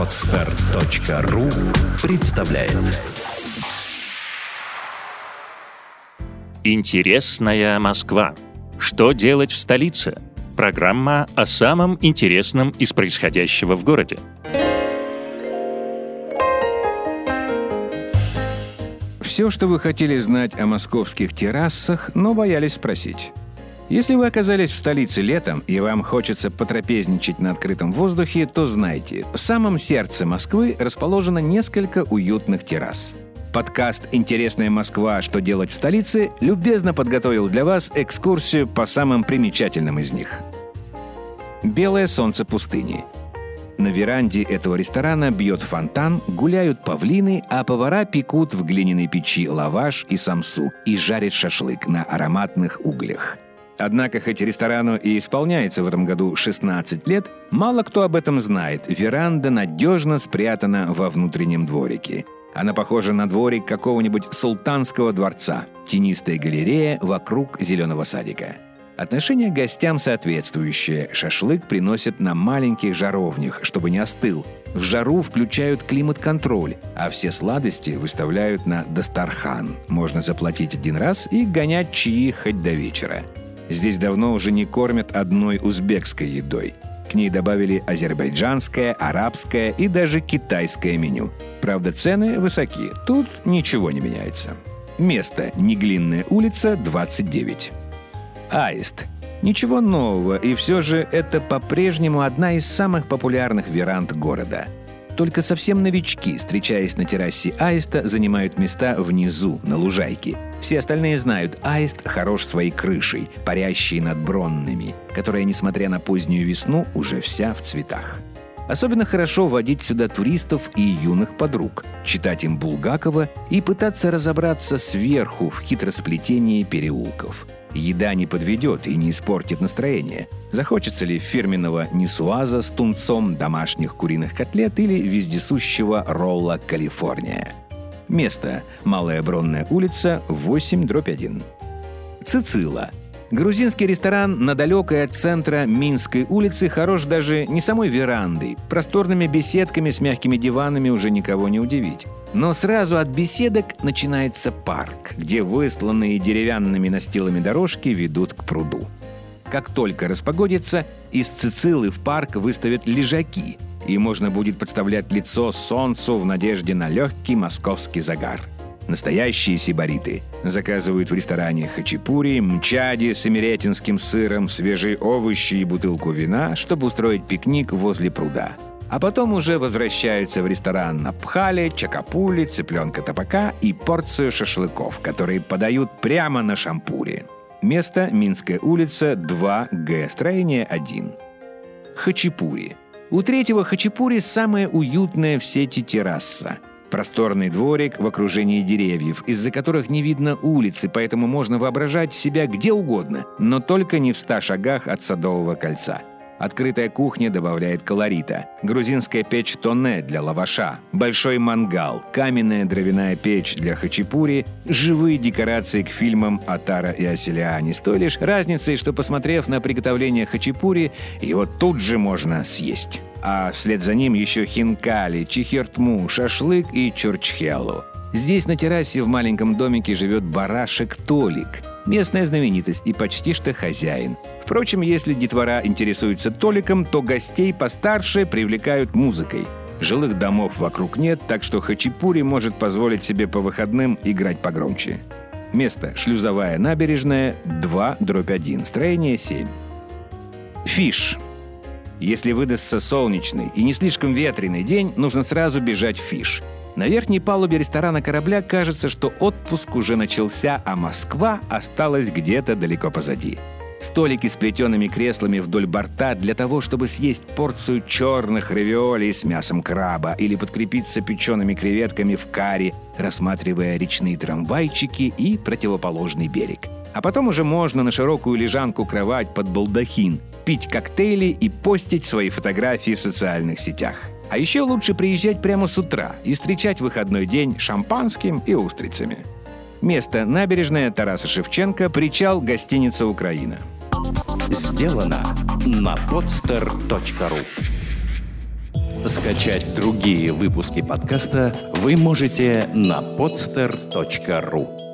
Отстар.ру представляет Интересная Москва. Что делать в столице? Программа о самом интересном из происходящего в городе. Все, что вы хотели знать о московских террасах, но боялись спросить. Если вы оказались в столице летом и вам хочется потрапезничать на открытом воздухе, то знайте, в самом сердце Москвы расположено несколько уютных террас. Подкаст «Интересная Москва. Что делать в столице» любезно подготовил для вас экскурсию по самым примечательным из них. Белое солнце пустыни. На веранде этого ресторана бьет фонтан, гуляют павлины, а повара пекут в глиняной печи лаваш и самсу и жарят шашлык на ароматных углях – Однако, хоть ресторану и исполняется в этом году 16 лет, мало кто об этом знает. Веранда надежно спрятана во внутреннем дворике. Она похожа на дворик какого-нибудь султанского дворца. Тенистая галерея вокруг зеленого садика. Отношение к гостям соответствующее. Шашлык приносят на маленьких жаровнях, чтобы не остыл. В жару включают климат-контроль, а все сладости выставляют на дастархан. Можно заплатить один раз и гонять чаи хоть до вечера. Здесь давно уже не кормят одной узбекской едой. К ней добавили азербайджанское, арабское и даже китайское меню. Правда, цены высоки. Тут ничего не меняется. Место – Неглинная улица, 29. Аист. Ничего нового, и все же это по-прежнему одна из самых популярных веранд города – только совсем новички, встречаясь на террасе аиста, занимают места внизу, на лужайке. Все остальные знают, аист хорош своей крышей, парящей над бронными, которая, несмотря на позднюю весну, уже вся в цветах. Особенно хорошо водить сюда туристов и юных подруг, читать им Булгакова и пытаться разобраться сверху в хитросплетении переулков – Еда не подведет и не испортит настроение. Захочется ли фирменного нисуаза с тунцом, домашних куриных котлет или вездесущего ролла «Калифорния». Место. Малая Бронная улица, 8, дробь 1. Цицила. Грузинский ресторан на далекой от центра Минской улицы хорош даже не самой верандой. Просторными беседками с мягкими диванами уже никого не удивить. Но сразу от беседок начинается парк, где высланные деревянными настилами дорожки ведут к пруду. Как только распогодится, из Цицилы в парк выставят лежаки, и можно будет подставлять лицо солнцу в надежде на легкий московский загар. Настоящие сибариты заказывают в ресторане хачапури, мчади с эмеретинским сыром, свежие овощи и бутылку вина, чтобы устроить пикник возле пруда – а потом уже возвращаются в ресторан на пхале, чакапули, цыпленка табака и порцию шашлыков, которые подают прямо на шампуре. Место – Минская улица, 2Г, строение 1. Хачапури. У третьего хачапури самая уютная в сети терраса – Просторный дворик в окружении деревьев, из-за которых не видно улицы, поэтому можно воображать себя где угодно, но только не в ста шагах от Садового кольца. Открытая кухня добавляет колорита. Грузинская печь тоне для лаваша. Большой мангал. Каменная дровяная печь для хачапури. Живые декорации к фильмам Атара и Оселиани. С той лишь разницей, что, посмотрев на приготовление хачапури, его тут же можно съесть. А вслед за ним еще хинкали, чихертму, шашлык и чурчхелу. Здесь на террасе в маленьком домике живет барашек Толик, местная знаменитость и почти что хозяин. Впрочем, если детвора интересуется Толиком, то гостей постарше привлекают музыкой. Жилых домов вокруг нет, так что Хачапури может позволить себе по выходным играть погромче. Место – шлюзовая набережная, 2, дробь 1, строение 7. Фиш. Если выдастся солнечный и не слишком ветреный день, нужно сразу бежать в Фиш – на верхней палубе ресторана корабля кажется, что отпуск уже начался, а Москва осталась где-то далеко позади. Столики с плетеными креслами вдоль борта для того, чтобы съесть порцию черных равиолей с мясом краба или подкрепиться печеными креветками в каре, рассматривая речные трамвайчики и противоположный берег. А потом уже можно на широкую лежанку кровать под балдахин, пить коктейли и постить свои фотографии в социальных сетях. А еще лучше приезжать прямо с утра и встречать выходной день шампанским и устрицами. Место – набережная Тараса Шевченко, причал гостиница «Украина». Сделано на podster.ru Скачать другие выпуски подкаста вы можете на podster.ru